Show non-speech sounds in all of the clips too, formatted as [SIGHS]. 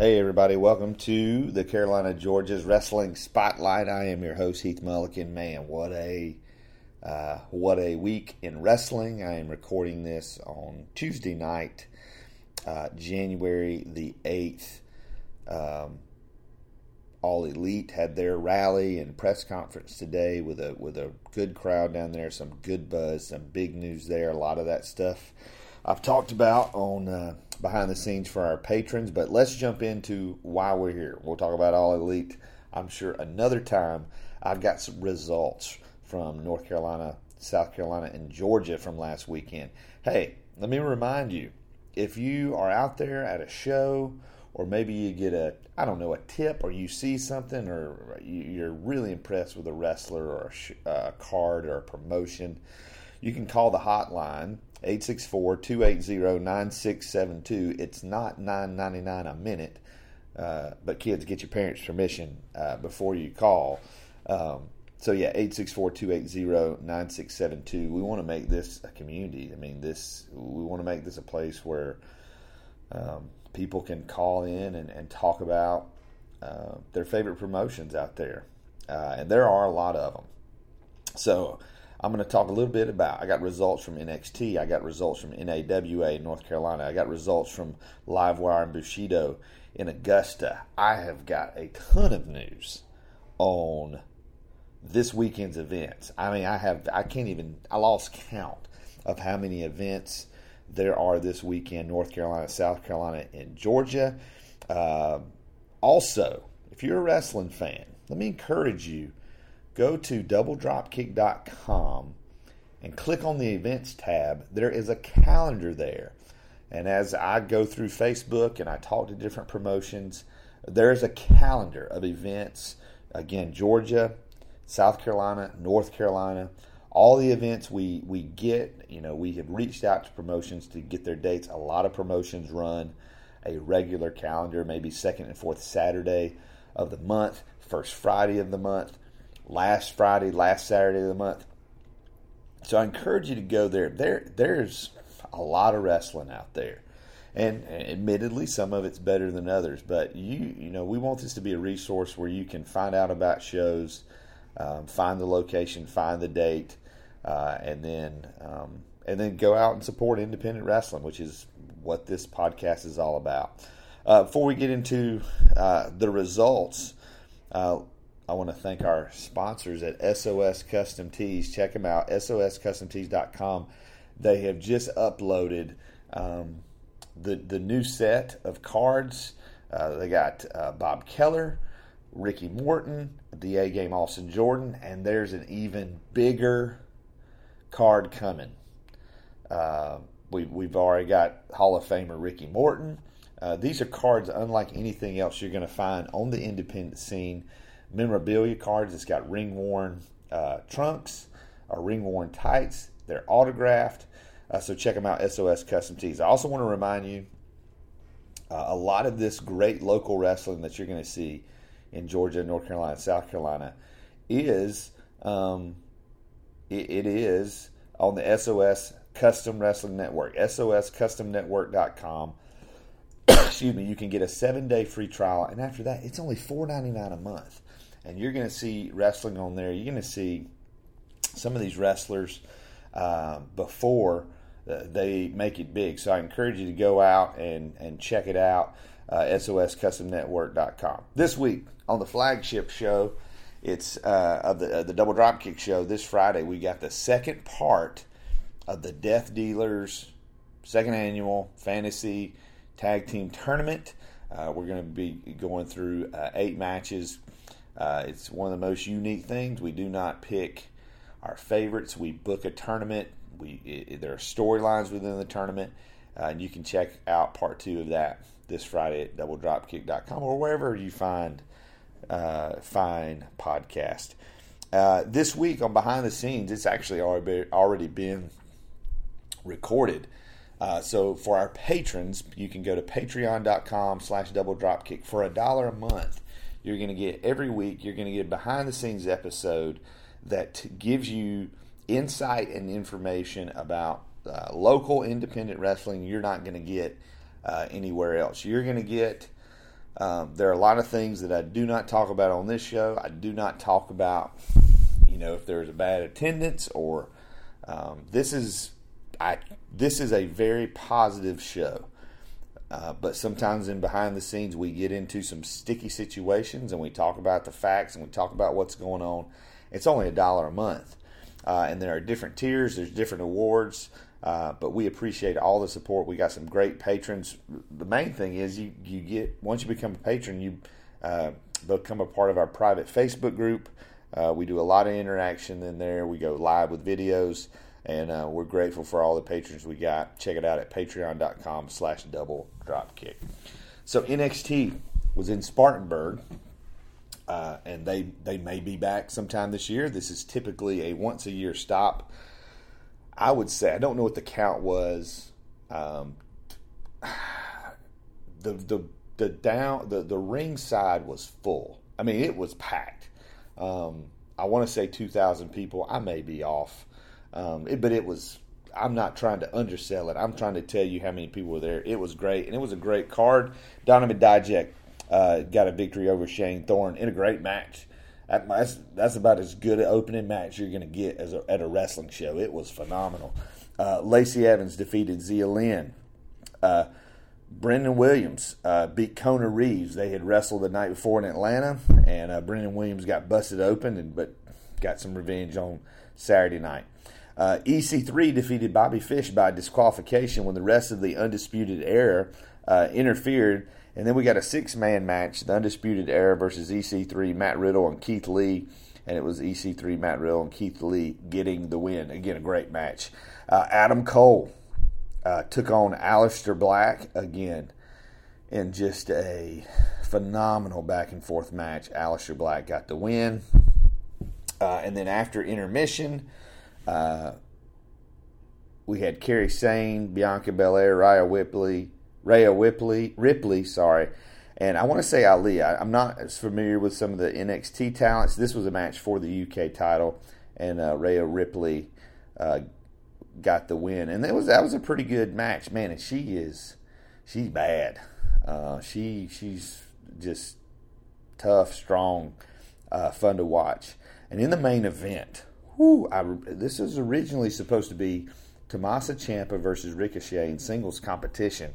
Hey, everybody, welcome to the Carolina Georgia's Wrestling Spotlight. I am your host, Heath Mulliken. Man, what a uh, what a week in wrestling. I am recording this on Tuesday night, uh, January the 8th. Um, All Elite had their rally and press conference today with a with a good crowd down there, some good buzz, some big news there. A lot of that stuff I've talked about on uh, behind the scenes for our patrons. But let's jump into why we're here. We'll talk about All Elite, I'm sure, another time. I've got some results from North Carolina, South Carolina, and Georgia from last weekend. Hey, let me remind you if you are out there at a show, or maybe you get a, I don't know, a tip, or you see something, or you're really impressed with a wrestler, or a card, or a promotion, you can call the hotline 864-280-9672. It's not $9.99 a minute, uh, but kids, get your parents' permission uh, before you call. Um, so yeah, 864-280-9672. We want to make this a community. I mean, this we want to make this a place where um, people can call in and, and talk about uh, their favorite promotions out there, uh, and there are a lot of them. So I'm going to talk a little bit about. I got results from NXT. I got results from NAWA in North Carolina. I got results from Livewire and Bushido in Augusta. I have got a ton of news on this weekend's events. I mean, I have. I can't even. I lost count of how many events there are this weekend. North Carolina, South Carolina, and Georgia. Uh, also, if you're a wrestling fan, let me encourage you go to doubledropkick.com and click on the events tab. There is a calendar there. And as I go through Facebook and I talk to different promotions, there's a calendar of events. Again, Georgia, South Carolina, North Carolina, all the events we, we get, you know, we have reached out to promotions to get their dates. A lot of promotions run a regular calendar, maybe second and fourth Saturday of the month, first Friday of the month last Friday, last Saturday of the month. So I encourage you to go there. There, there's a lot of wrestling out there, and admittedly, some of it's better than others. But you, you know, we want this to be a resource where you can find out about shows, um, find the location, find the date, uh, and then um, and then go out and support independent wrestling, which is what this podcast is all about. Uh, before we get into uh, the results, uh, I want to thank our sponsors at SOS Custom Tees. Check them out, soscustomtees.com. They have just uploaded um, the, the new set of cards. Uh, they got uh, Bob Keller, Ricky Morton, the A Game Austin Jordan, and there's an even bigger card coming. Uh, we, we've already got Hall of Famer Ricky Morton. Uh, these are cards unlike anything else you're going to find on the independent scene memorabilia cards. It's got ring worn uh, trunks or ring worn tights. They're autographed. Uh, so check them out, SOS Custom Tees. I also want to remind you uh, a lot of this great local wrestling that you're going to see in Georgia, North Carolina, South Carolina is um, it, it is on the SOS Custom Wrestling Network, SOSCustomNetwork.com. [COUGHS] Excuse me, you can get a seven day free trial, and after that, it's only $4.99 a month and you're going to see wrestling on there. You're going to see some of these wrestlers uh, before uh, they make it big. So I encourage you to go out and, and check it out. Uh, SOSCustomNetwork.com. This week on the flagship show, it's uh, of the uh, the Double Dropkick show this Friday. We got the second part of the Death Dealers second annual fantasy tag team tournament. Uh, we're going to be going through uh, eight matches uh, it's one of the most unique things. We do not pick our favorites. We book a tournament. We it, there are storylines within the tournament, uh, and you can check out part two of that this Friday at DoubleDropkick.com or wherever you find uh, fine podcast. Uh, this week on behind the scenes, it's actually already already been recorded. Uh, so for our patrons, you can go to patreon.com slash double for a dollar a month you're going to get every week, you're going to get a behind the scenes episode that gives you insight and information about uh, local independent wrestling you're not going to get uh, anywhere else. You're going to get Um, there are a lot of things that I do not talk about on this show. I do not talk about, you know, if there's a bad attendance or um, this is I this is a very positive show. Uh, but sometimes in behind the scenes, we get into some sticky situations and we talk about the facts and we talk about what's going on. It's only a dollar a month. Uh, and there are different tiers, there's different awards. Uh, but we appreciate all the support. We got some great patrons. The main thing is you, you get once you become a patron, you uh, become a part of our private Facebook group. Uh, we do a lot of interaction in there. We go live with videos and uh, we're grateful for all the patrons we got. Check it out at patreon.com slash double dropkick. So NXT was in Spartanburg, uh, and they, they may be back sometime this year. This is typically a once a year stop. I would say, I don't know what the count was. Um, [SIGHS] the, the, the down the, the ring side was full. I mean, it was packed. Um, I want to say 2,000 people. I may be off. Um, it, but it was. I'm not trying to undersell it. I'm trying to tell you how many people were there. It was great, and it was a great card. Donovan Dijak uh, got a victory over Shane Thorne in a great match. That's, that's about as good an opening match you're going to get as a, at a wrestling show. It was phenomenal. Uh, Lacey Evans defeated Xia Li. Uh, Brennan Williams uh, beat Kona Reeves. They had wrestled the night before in Atlanta, and uh, Brennan Williams got busted open, and but got some revenge on Saturday night. Uh, EC3 defeated Bobby Fish by disqualification when the rest of the Undisputed Era uh, interfered. And then we got a six man match the Undisputed Era versus EC3, Matt Riddle, and Keith Lee. And it was EC3, Matt Riddle, and Keith Lee getting the win. Again, a great match. Uh, Adam Cole uh, took on Aleister Black again in just a phenomenal back and forth match. Aleister Black got the win. Uh, and then after intermission, uh, we had Kairi Sane, Bianca Belair, Rhea Ripley, Rhea Ripley, Ripley, sorry, and I want to say Ali. I, am not as familiar with some of the NXT talents. This was a match for the UK title, and uh, Rhea Ripley uh, got the win, and that was that was a pretty good match, man. And she is she's bad. Uh, she she's just tough, strong, uh, fun to watch. And in the main event, whew, I, this is originally supposed to be Tommaso Ciampa versus Ricochet in singles competition.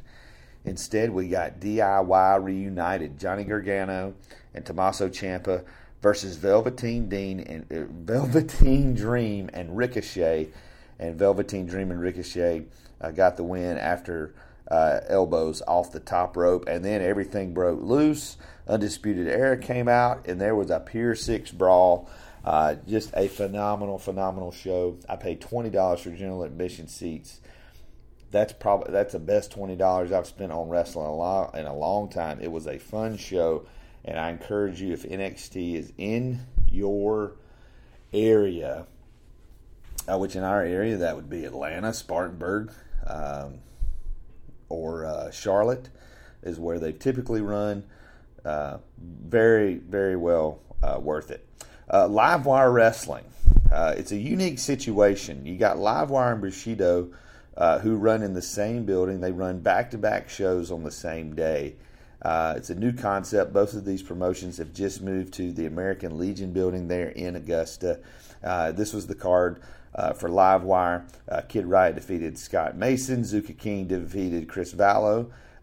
Instead, we got DIY reunited Johnny Gargano and Tommaso Ciampa versus Velveteen Dean and uh, Velveteen Dream and Ricochet, and Velveteen Dream and Ricochet uh, got the win after uh, elbows off the top rope, and then everything broke loose. Undisputed Era came out, and there was a Pier Six brawl. Uh, just a phenomenal, phenomenal show. I paid twenty dollars for general admission seats. That's probably that's the best twenty dollars I've spent on wrestling a lot in a long time. It was a fun show, and I encourage you if NXT is in your area, uh, which in our area that would be Atlanta, Spartanburg, um, or uh, Charlotte, is where they typically run. Uh, very, very well uh, worth it. Uh, Livewire Wrestling. Uh, it's a unique situation. You got Livewire and Bushido uh, who run in the same building. They run back to back shows on the same day. Uh, it's a new concept. Both of these promotions have just moved to the American Legion building there in Augusta. Uh, this was the card uh, for Livewire. Kid Riot defeated Scott Mason. Zuka King defeated Chris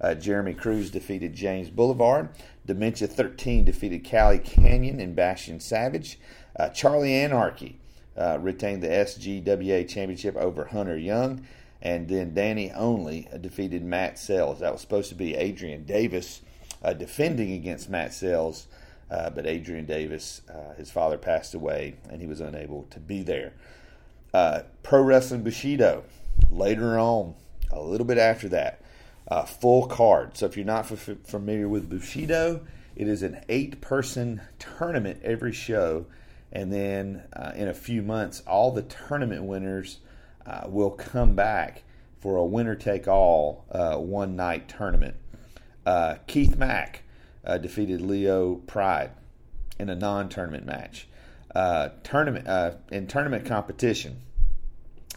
Vallo. Jeremy Cruz defeated James Boulevard. Dementia 13 defeated Cali Canyon and Bastion Savage. Uh, Charlie Anarchy uh, retained the SGWA championship over Hunter Young. And then Danny Only defeated Matt Sells. That was supposed to be Adrian Davis uh, defending against Matt Sells, uh, but Adrian Davis, uh, his father passed away, and he was unable to be there. Uh, Pro Wrestling Bushido later on, a little bit after that, uh, full card. So if you're not f- familiar with Bushido, it is an eight person tournament every show. And then uh, in a few months, all the tournament winners uh, will come back for a winner take all uh, one night tournament. Uh, Keith Mack uh, defeated Leo Pride in a non tournament match. tournament in tournament competition,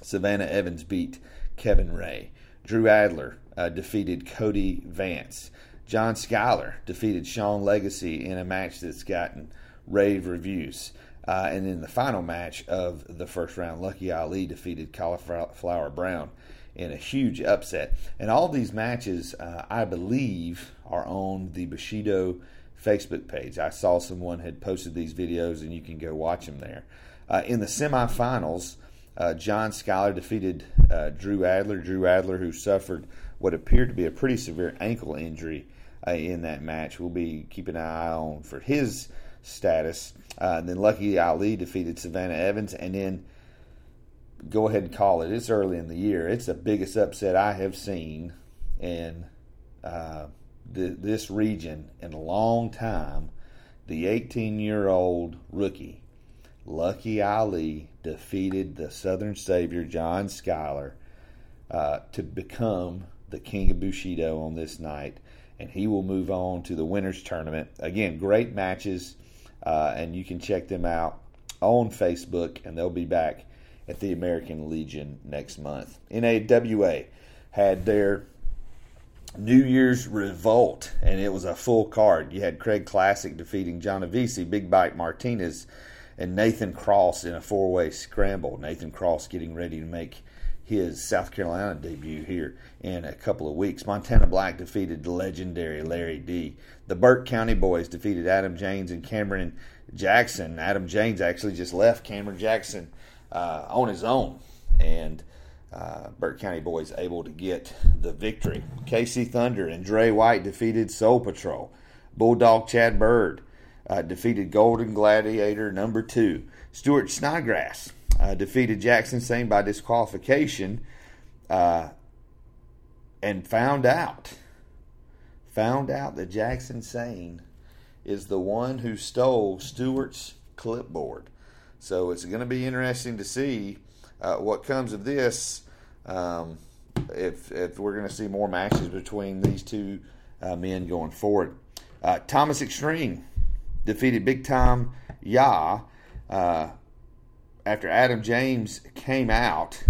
Savannah Evans beat Kevin Ray. Drew Adler uh, defeated Cody Vance. John Skyler defeated Sean Legacy in a match that's gotten rave reviews. Uh, and in the final match of the first round, Lucky Ali defeated Cauliflower Brown in a huge upset. And all these matches, uh, I believe, are on the Bushido Facebook page. I saw someone had posted these videos, and you can go watch them there. Uh, in the semifinals, uh, John Skyler defeated uh, Drew Adler. Drew Adler, who suffered what appeared to be a pretty severe ankle injury uh, in that match. We'll be keeping an eye on for his status. Uh, then Lucky Ali defeated Savannah Evans, and then go ahead and call it. It's early in the year. It's the biggest upset I have seen in uh, this region in a long time. The 18 year old rookie, Lucky Ali, defeated the Southern Savior, John Skyler, uh, to become the King of Bushido on this night. And he will move on to the winners tournament. Again, great matches, uh, and you can check them out on Facebook, and they'll be back at the American Legion next month. NAWA had their New Year's Revolt, and it was a full card. You had Craig Classic defeating John Avisi, Big Bite Martinez, and Nathan Cross in a four way scramble. Nathan Cross getting ready to make his South Carolina debut here in a couple of weeks. Montana Black defeated the legendary Larry D. The Burke County boys defeated Adam James and Cameron Jackson. Adam James actually just left Cameron Jackson uh, on his own, and uh, Burke County boys able to get the victory. KC Thunder and Dre White defeated Soul Patrol. Bulldog Chad Bird uh, defeated Golden Gladiator number two. Stuart Snodgrass uh, defeated Jackson Sane by disqualification uh, and found out found out that Jackson Sane is the one who stole Stewart's clipboard. So it's going to be interesting to see uh, what comes of this. Um, if, if we're going to see more matches between these two uh, men going forward. Uh, Thomas Extreme defeated Big Time Ya uh, after Adam James came out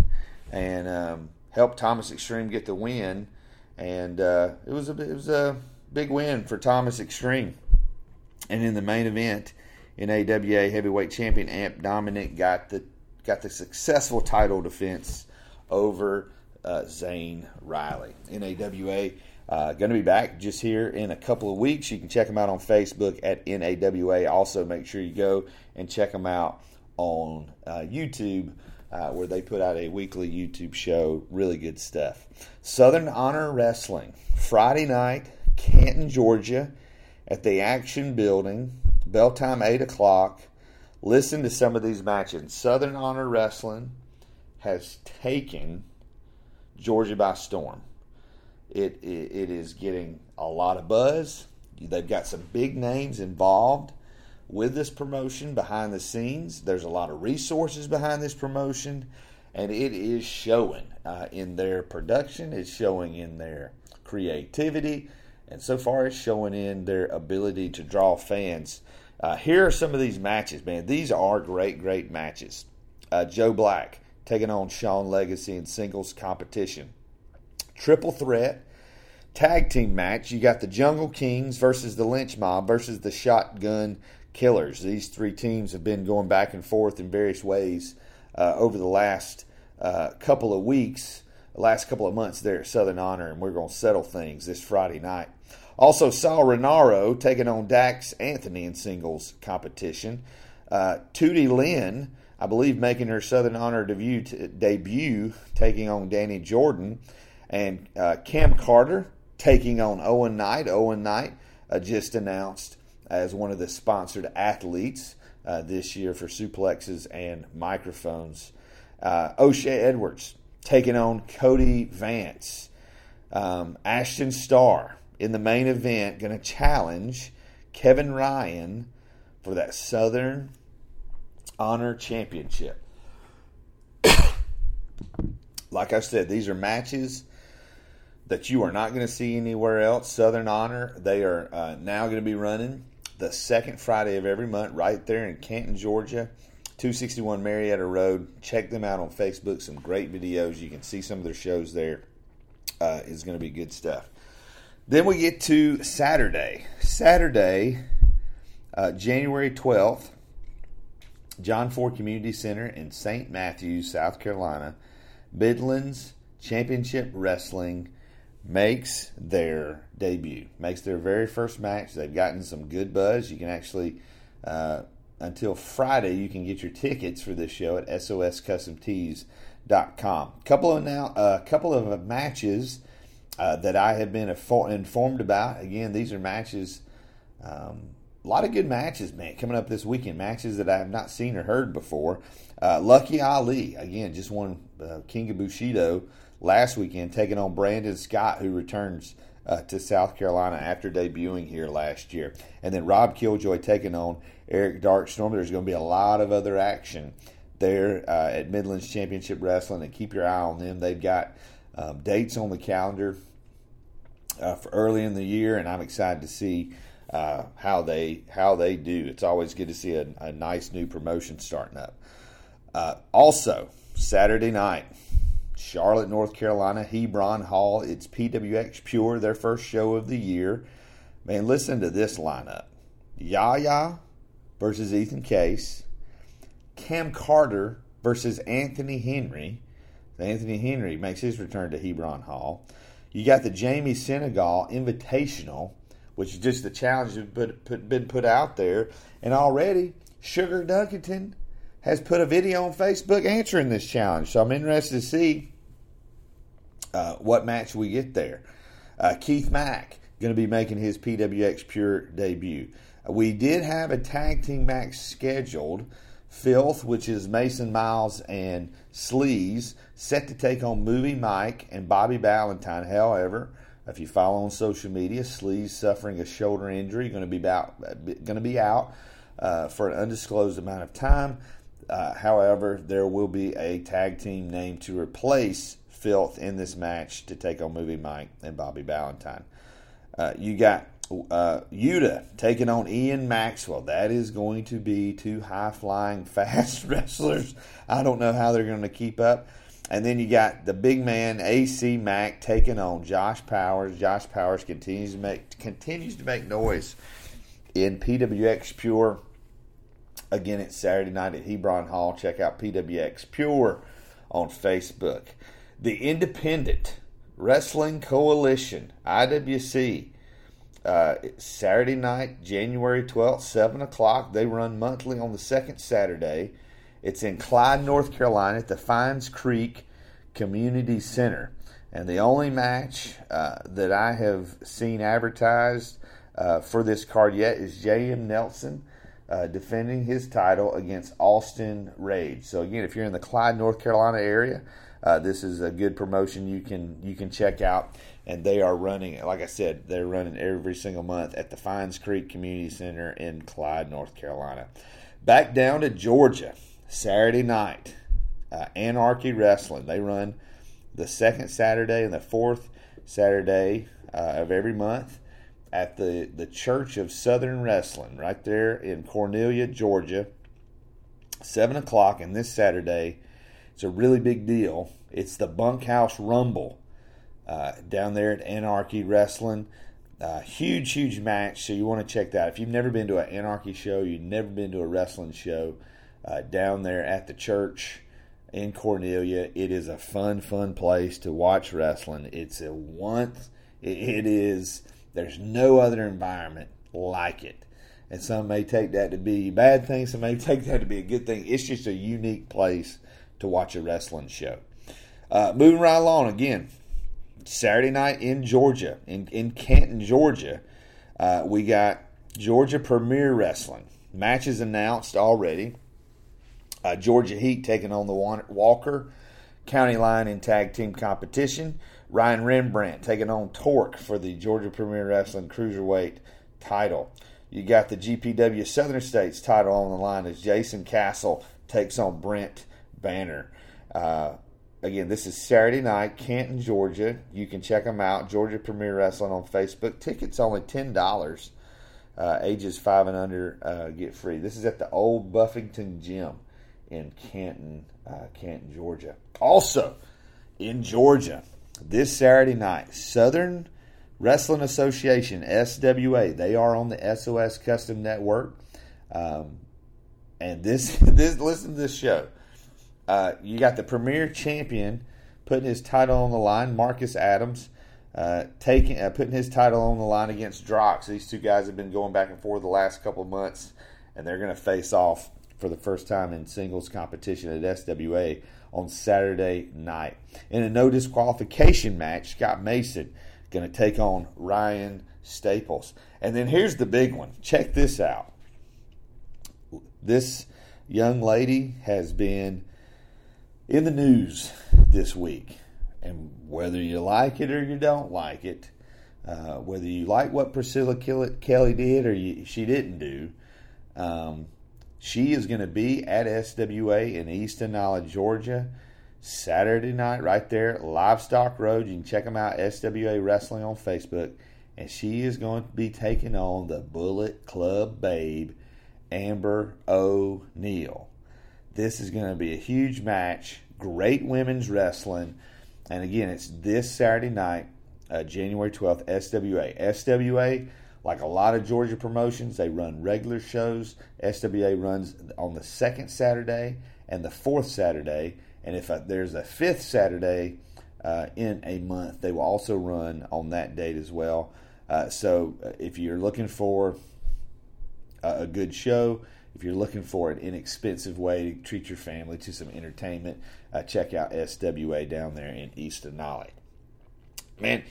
and um, helped Thomas Extreme get the win, and uh, it was a it was a big win for Thomas Extreme. And in the main event, in AWA heavyweight champion Amp Dominic got the got the successful title defense over uh, Zane Riley. NAWA uh, going to be back just here in a couple of weeks. You can check them out on Facebook at NAWA. Also, make sure you go and check them out on uh, YouTube. Uh, where they put out a weekly YouTube show. Really good stuff. Southern Honor Wrestling, Friday night, Canton, Georgia, at the Action Building. Bell time 8 o'clock. Listen to some of these matches. Southern Honor Wrestling has taken Georgia by storm. It, it, it is getting a lot of buzz. They've got some big names involved with this promotion behind the scenes. There's a lot of resources behind this promotion, and it is showing uh, in their production, it's showing in their creativity, and so far it's showing in their ability to draw fans. Uh, here are some of these matches, man. These are great, great matches. Uh, Joe Black taking on Sean Legacy in singles competition. Triple threat tag team match. You got the Jungle Kings versus the Lynch Mob versus the Shotgun Killers. These three teams have been going back and forth in various ways uh, over the last uh, couple of weeks, last couple of months there at Southern Honor, and we're going to settle things this Friday night. Also, Saul Renaro taking on Dax Anthony in singles competition. Uh, Tootie Lynn, I believe, making her Southern Honor debut, t- debut taking on Danny Jordan. And uh, Cam Carter taking on Owen Knight. Owen Knight uh, just announced as one of the sponsored athletes uh, this year for suplexes and microphones. Uh, O'Shea Edwards taking on Cody Vance. Um, Ashton Starr in the main event going to challenge Kevin Ryan for that Southern Honor Championship. [COUGHS] like I said, these are matches that you are not going to see anywhere else. Southern Honor, they are uh, now going to be running the second Friday of every month right there in Canton, Georgia. 261 Marietta Road. Check them out on Facebook. Some great videos. You can see some of their shows there. Uh, is going to be good stuff. Then we get to Saturday. Saturday, uh, January 12th, John Ford Community Center in St. Matthews, South Carolina. Midlands Championship Wrestling makes their debut, makes their very first match. They've gotten some good buzz. You can actually, uh, until Friday, you can get your tickets for this show at soscustomtees.com. Couple of now, a uh, couple of matches uh, that I have been informed about. Again, these are matches. Um, a lot of good matches, man, coming up this weekend. Matches that I have not seen or heard before. Uh, Lucky Ali, again, just won uh, King of Bushido last weekend, taking on Brandon Scott, who returns uh, to South Carolina after debuting here last year. And then Rob Killjoy taking on Eric Darkstorm. There's going to be a lot of other action there uh, at Midlands Championship Wrestling, and keep your eye on them. They've got um, dates on the calendar uh, for early in the year, and I'm excited to see uh, how they how they do. It's always good to see a, a nice new promotion starting up. Uh, also, Saturday night, Charlotte, North Carolina, Hebron Hall. It's PWX Pure, their first show of the year. Man, listen to this lineup Yaya versus Ethan Case, Cam Carter versus Anthony Henry. Anthony Henry makes his return to Hebron Hall. You got the Jamie Senegal Invitational, which is just the challenge that's been put out there. And already, Sugar Duckington has put a video on Facebook answering this challenge. So I'm interested to see uh, what match we get there. Uh, Keith Mack going to be making his PWX Pure debut. We did have a tag team match scheduled. Filth, which is Mason Miles and Sleaze, set to take on Movie Mike and Bobby Valentine. However, if you follow on social media, Sleaze suffering a shoulder injury, going to be out, going to be out uh, for an undisclosed amount of time. Uh, however, there will be a tag team name to replace Filth in this match to take on Movie Mike and Bobby Valentine. Uh, you got uh, Yuta taking on Ian Maxwell. That is going to be two high flying, [LAUGHS] fast wrestlers. I don't know how they're going to keep up. And then you got the big man AC Mack taking on Josh Powers. Josh Powers continues to make continues to make noise in PWX Pure. Again, it's Saturday night at Hebron Hall. Check out PWX Pure on Facebook. The Independent Wrestling Coalition (IWC) uh, Saturday night, January 12th, 7 o'clock. They run monthly on the second Saturday. It's in Clyde, North Carolina at the Fines Creek Community Center. And the only match uh, that I have seen advertised uh, for this card yet is J.M. Nelson uh, defending his title against Austin Rage. So, again, if you're in the Clyde, North Carolina area, uh, this is a good promotion you can you can check out and they are running, like I said, they're running every single month at the Fines Creek Community Center in Clyde, North Carolina. Back down to Georgia, Saturday night, uh, Anarchy Wrestling. They run the second Saturday and the fourth Saturday uh, of every month at the, the Church of Southern Wrestling, right there in Cornelia, Georgia. 7 o'clock, and this Saturday, it's a really big deal. It's the Bunkhouse Rumble uh, down there at Anarchy Wrestling. Uh, huge, huge match. So you want to check that. If you've never been to an Anarchy show, you've never been to a wrestling show uh, down there at the church in Cornelia, it is a fun, fun place to watch wrestling. It's a once. it is. There's no other environment like it. And some may take that to be a bad thing. Some may [LAUGHS] take that to be a good thing. It's just a unique place to watch a wrestling show. Uh, moving right along again, Saturday night in Georgia, in, in Canton, Georgia, uh, we got Georgia Premier Wrestling. Matches announced already. Uh, Georgia Heat taking on the Walker County Line in tag team competition. Ryan Rembrandt taking on Torque for the Georgia Premier Wrestling Cruiserweight title. You got the GPW Southern States title on the line as Jason Castle takes on Brent Banner. Uh, Again, this is Saturday night, Canton, Georgia. You can check them out. Georgia Premier Wrestling on Facebook. Tickets only ten dollars. Uh, ages five and under uh, get free. This is at the old Buffington Gym in Canton, uh, Canton, Georgia. Also in Georgia, this Saturday night, Southern Wrestling Association, SWA. They are on the SOS Custom Network. Um, and this, [LAUGHS] this, listen to this show. Uh, you got the premier champion putting his title on the line, Marcus Adams, uh, taking uh, putting his title on the line against Drox. These two guys have been going back and forth the last couple of months, and they're going to face off for the first time in singles competition at SWA on Saturday night. In a no disqualification match, Scott Mason going to take on Ryan Staples. And then here's the big one. Check this out. This young lady has been in the news this week. And whether you like it or you don't like it, uh, whether you like what Priscilla Kelly did or you, she didn't do, um, she is going to be at SWA in East Denali, Georgia, Saturday night, right there, Livestock Road. You can check them out, SWA Wrestling on Facebook. And she is going to be taking on the Bullet Club babe, Amber O'Neal. This is going to be a huge match. Great women's wrestling. And again, it's this Saturday night, uh, January 12th, SWA. SWA, like a lot of Georgia promotions, they run regular shows. SWA runs on the second Saturday and the fourth Saturday. And if uh, there's a fifth Saturday uh, in a month, they will also run on that date as well. Uh, so uh, if you're looking for a good show, if you're looking for an inexpensive way to treat your family to some entertainment, uh, check out SWA down there in East Denali. Man,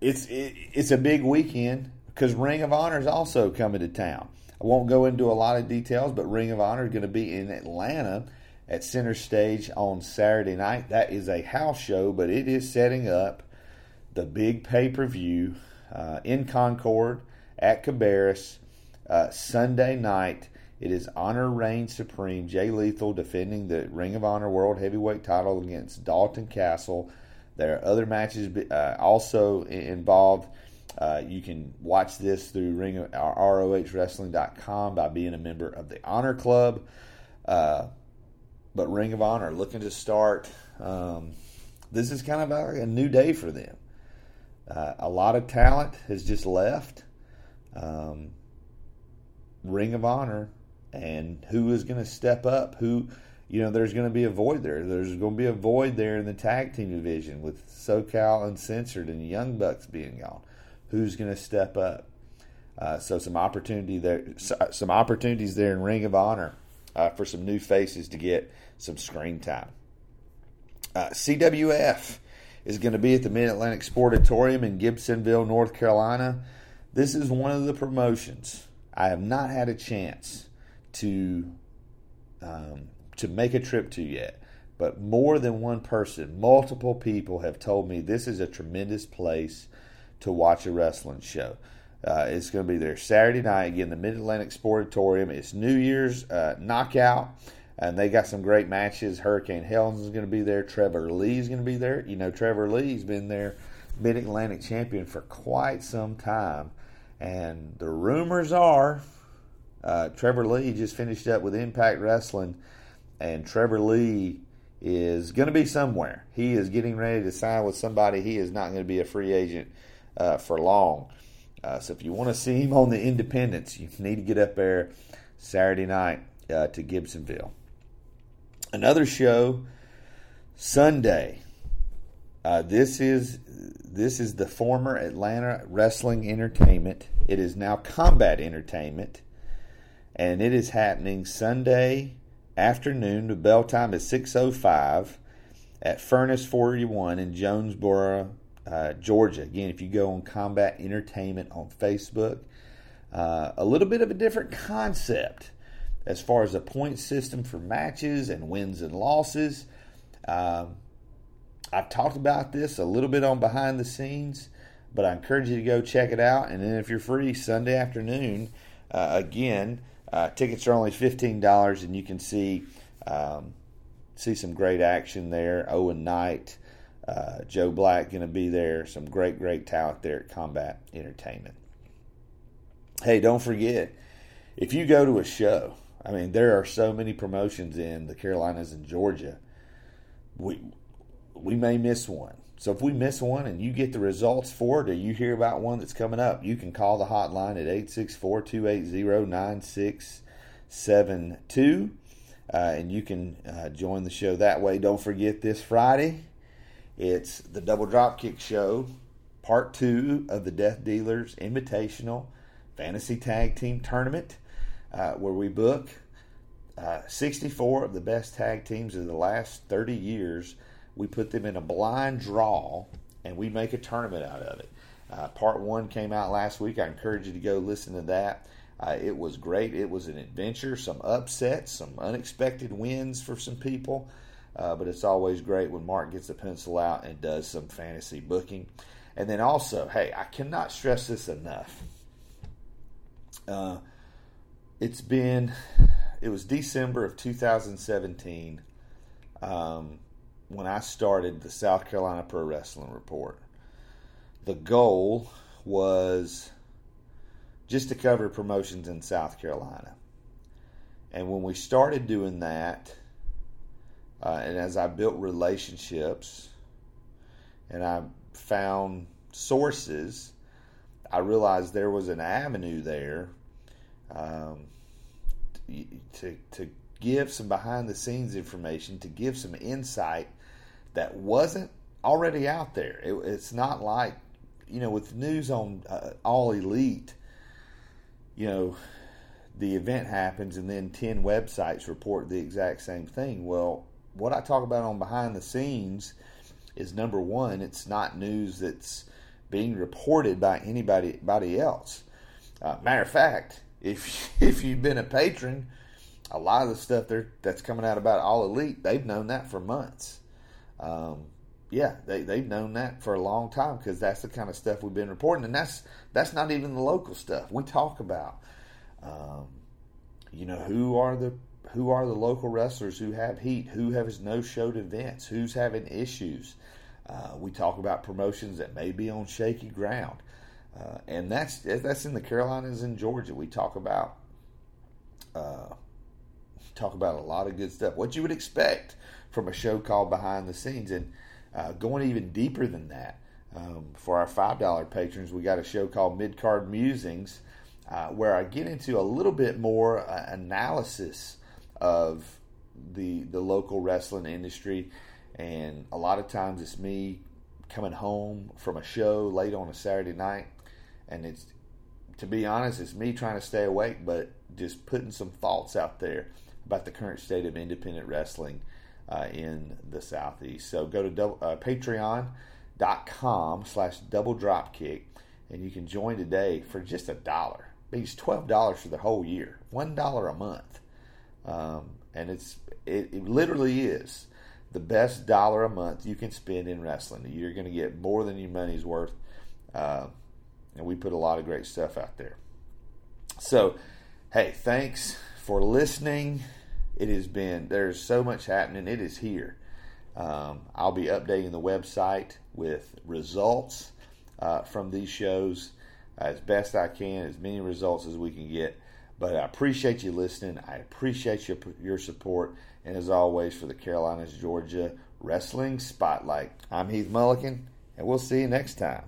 it's it, it's a big weekend because Ring of Honor is also coming to town. I won't go into a lot of details, but Ring of Honor is going to be in Atlanta at Center Stage on Saturday night. That is a house show, but it is setting up the big pay per view uh, in Concord at Cabarrus uh, Sunday night. It is Honor Reign Supreme, Jay Lethal defending the Ring of Honor World Heavyweight title against Dalton Castle. There are other matches uh, also involved. Uh, you can watch this through Ring of, roh ROHWrestling.com by being a member of the Honor Club. Uh, but Ring of Honor looking to start. Um, this is kind of a, a new day for them. Uh, a lot of talent has just left. Um, Ring of Honor and who is going to step up? Who, you know, there's going to be a void there. There's going to be a void there in the tag team division with SoCal Uncensored and Young Bucks being gone. Who's going to step up? Uh, so some opportunity there, some opportunities there in Ring of Honor uh, for some new faces to get some screen time. Uh, CWF is going to be at the Mid Atlantic Sportatorium in Gibsonville, North Carolina. This is one of the promotions I have not had a chance to um, to make a trip to yet. But more than one person, multiple people have told me this is a tremendous place to watch a wrestling show. Uh, it's going to be there Saturday night again, the Mid Atlantic Sportatorium. It's New Year's uh, knockout, and they got some great matches. Hurricane Helms is going to be there. Trevor Lee is going to be there. You know, Trevor Lee's been there, Mid Atlantic champion for quite some time, and the rumors are uh, Trevor Lee just finished up with Impact Wrestling, and Trevor Lee is going to be somewhere. He is getting ready to sign with somebody. He is not going to be a free agent uh, for long. Uh, so if you want to see him on the independents, you need to get up there Saturday night uh, to Gibsonville. Another show Sunday. Uh, this is this is the former Atlanta Wrestling Entertainment. It is now Combat Entertainment and it is happening Sunday afternoon. The bell time is 6:05 at Furnace 41 in Jonesboro, uh, Georgia. Again, if you go on Combat Entertainment on Facebook, uh, a little bit of a different concept as far as a point system for matches and wins and losses. Um, I've talked about this a little bit on behind the scenes, but I encourage you to go check it out. And then if you're free Sunday afternoon, uh, again, uh, tickets are only fifteen dollars, and you can see um, see some great action there. Owen Knight, uh, Joe Black going to be there. Some great, great talent there at Combat Entertainment. Hey, don't forget if you go to a show. I mean, there are so many promotions in the Carolinas and Georgia. We we may miss one. So if we miss one and you get the results for it or you hear about one that's coming up, you can call the hotline at 864 280 9672 and you can uh, join the show that way. Don't forget this Friday, it's the Double Dropkick Show, part two of the Death Dealers Invitational Fantasy Tag Team Tournament, uh, where we book uh, 64 of the best tag teams of the last 30 years. We put them in a blind draw and we make a tournament out of it. Uh, part one came out last week. I encourage you to go listen to that. Uh, it was great. It was an adventure, some upsets, some unexpected wins for some people. Uh, but it's always great when Mark gets a pencil out and does some fantasy booking. And then also, hey, I cannot stress this enough. Uh, it's been it was December of 2017 um, when I started the South Carolina Pro Wrestling Report. The goal was just to cover promotions in South Carolina. And when we started doing that, uh, and as I built relationships and I found sources, I realized there was an avenue there um, to to give some behind the scenes information, to give some insight that wasn't already out there. It, it's not like you know with news on uh, all elite, you know, the event happens and then ten websites report the exact same thing. Well, what I talk about on behind the scenes is number one, it's not news that's being reported by anybody, anybody else. Uh, matter of fact, if [LAUGHS] if you've been a patron, a lot of the stuff that's coming out about all elite, they've known that for months. Um, yeah, they they've known that for a long time because that's the kind of stuff we've been reporting, and that's that's not even the local stuff we talk about. Um, you know who are the who are the local wrestlers who have heat, who has no showed events, who's having issues. Uh, we talk about promotions that may be on shaky ground. Uh, and that's that's in the Carolinas and Georgia. We talk about uh, talk about a lot of good stuff. What you would expect from a show called Behind the Scenes, and uh, going even deeper than that. Um, for our five dollar patrons, we got a show called Mid Card Musings, uh, where I get into a little bit more uh, analysis of the the local wrestling industry, and a lot of times it's me coming home from a show late on a Saturday night and it's to be honest, it's me trying to stay awake, but just putting some thoughts out there about the current state of independent wrestling uh, in the southeast. So go to uh, Patreon.com slash Double Dropkick, and you can join today for just a dollar. It's twelve dollars for the whole year, one dollar a month, um, and it's it, it literally is the best dollar a month you can spend in wrestling. You're going to get more than your money's worth. Uh, and we put a lot of great stuff out there. So, hey, thanks for listening. It has been, there's so much happening. It is here. Um, I'll be updating the website with results uh, from these shows as best I can, as many results as we can get. But I appreciate you listening. I appreciate your, your support. And as always, for the Carolinas, Georgia Wrestling Spotlight, I'm Heath Mulliken, and we'll see you next time.